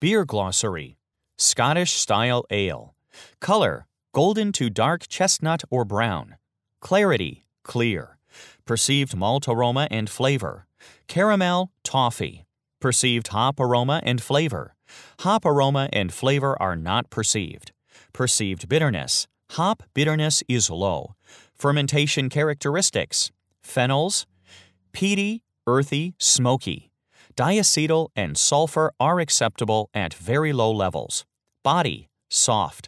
Beer glossary Scottish style ale. Color golden to dark chestnut or brown. Clarity clear. Perceived malt aroma and flavor. Caramel, toffee. Perceived hop aroma and flavor. Hop aroma and flavor are not perceived. Perceived bitterness. Hop bitterness is low. Fermentation characteristics. Phenols. Peaty, earthy, smoky. Diacetyl and sulfur are acceptable at very low levels. Body soft.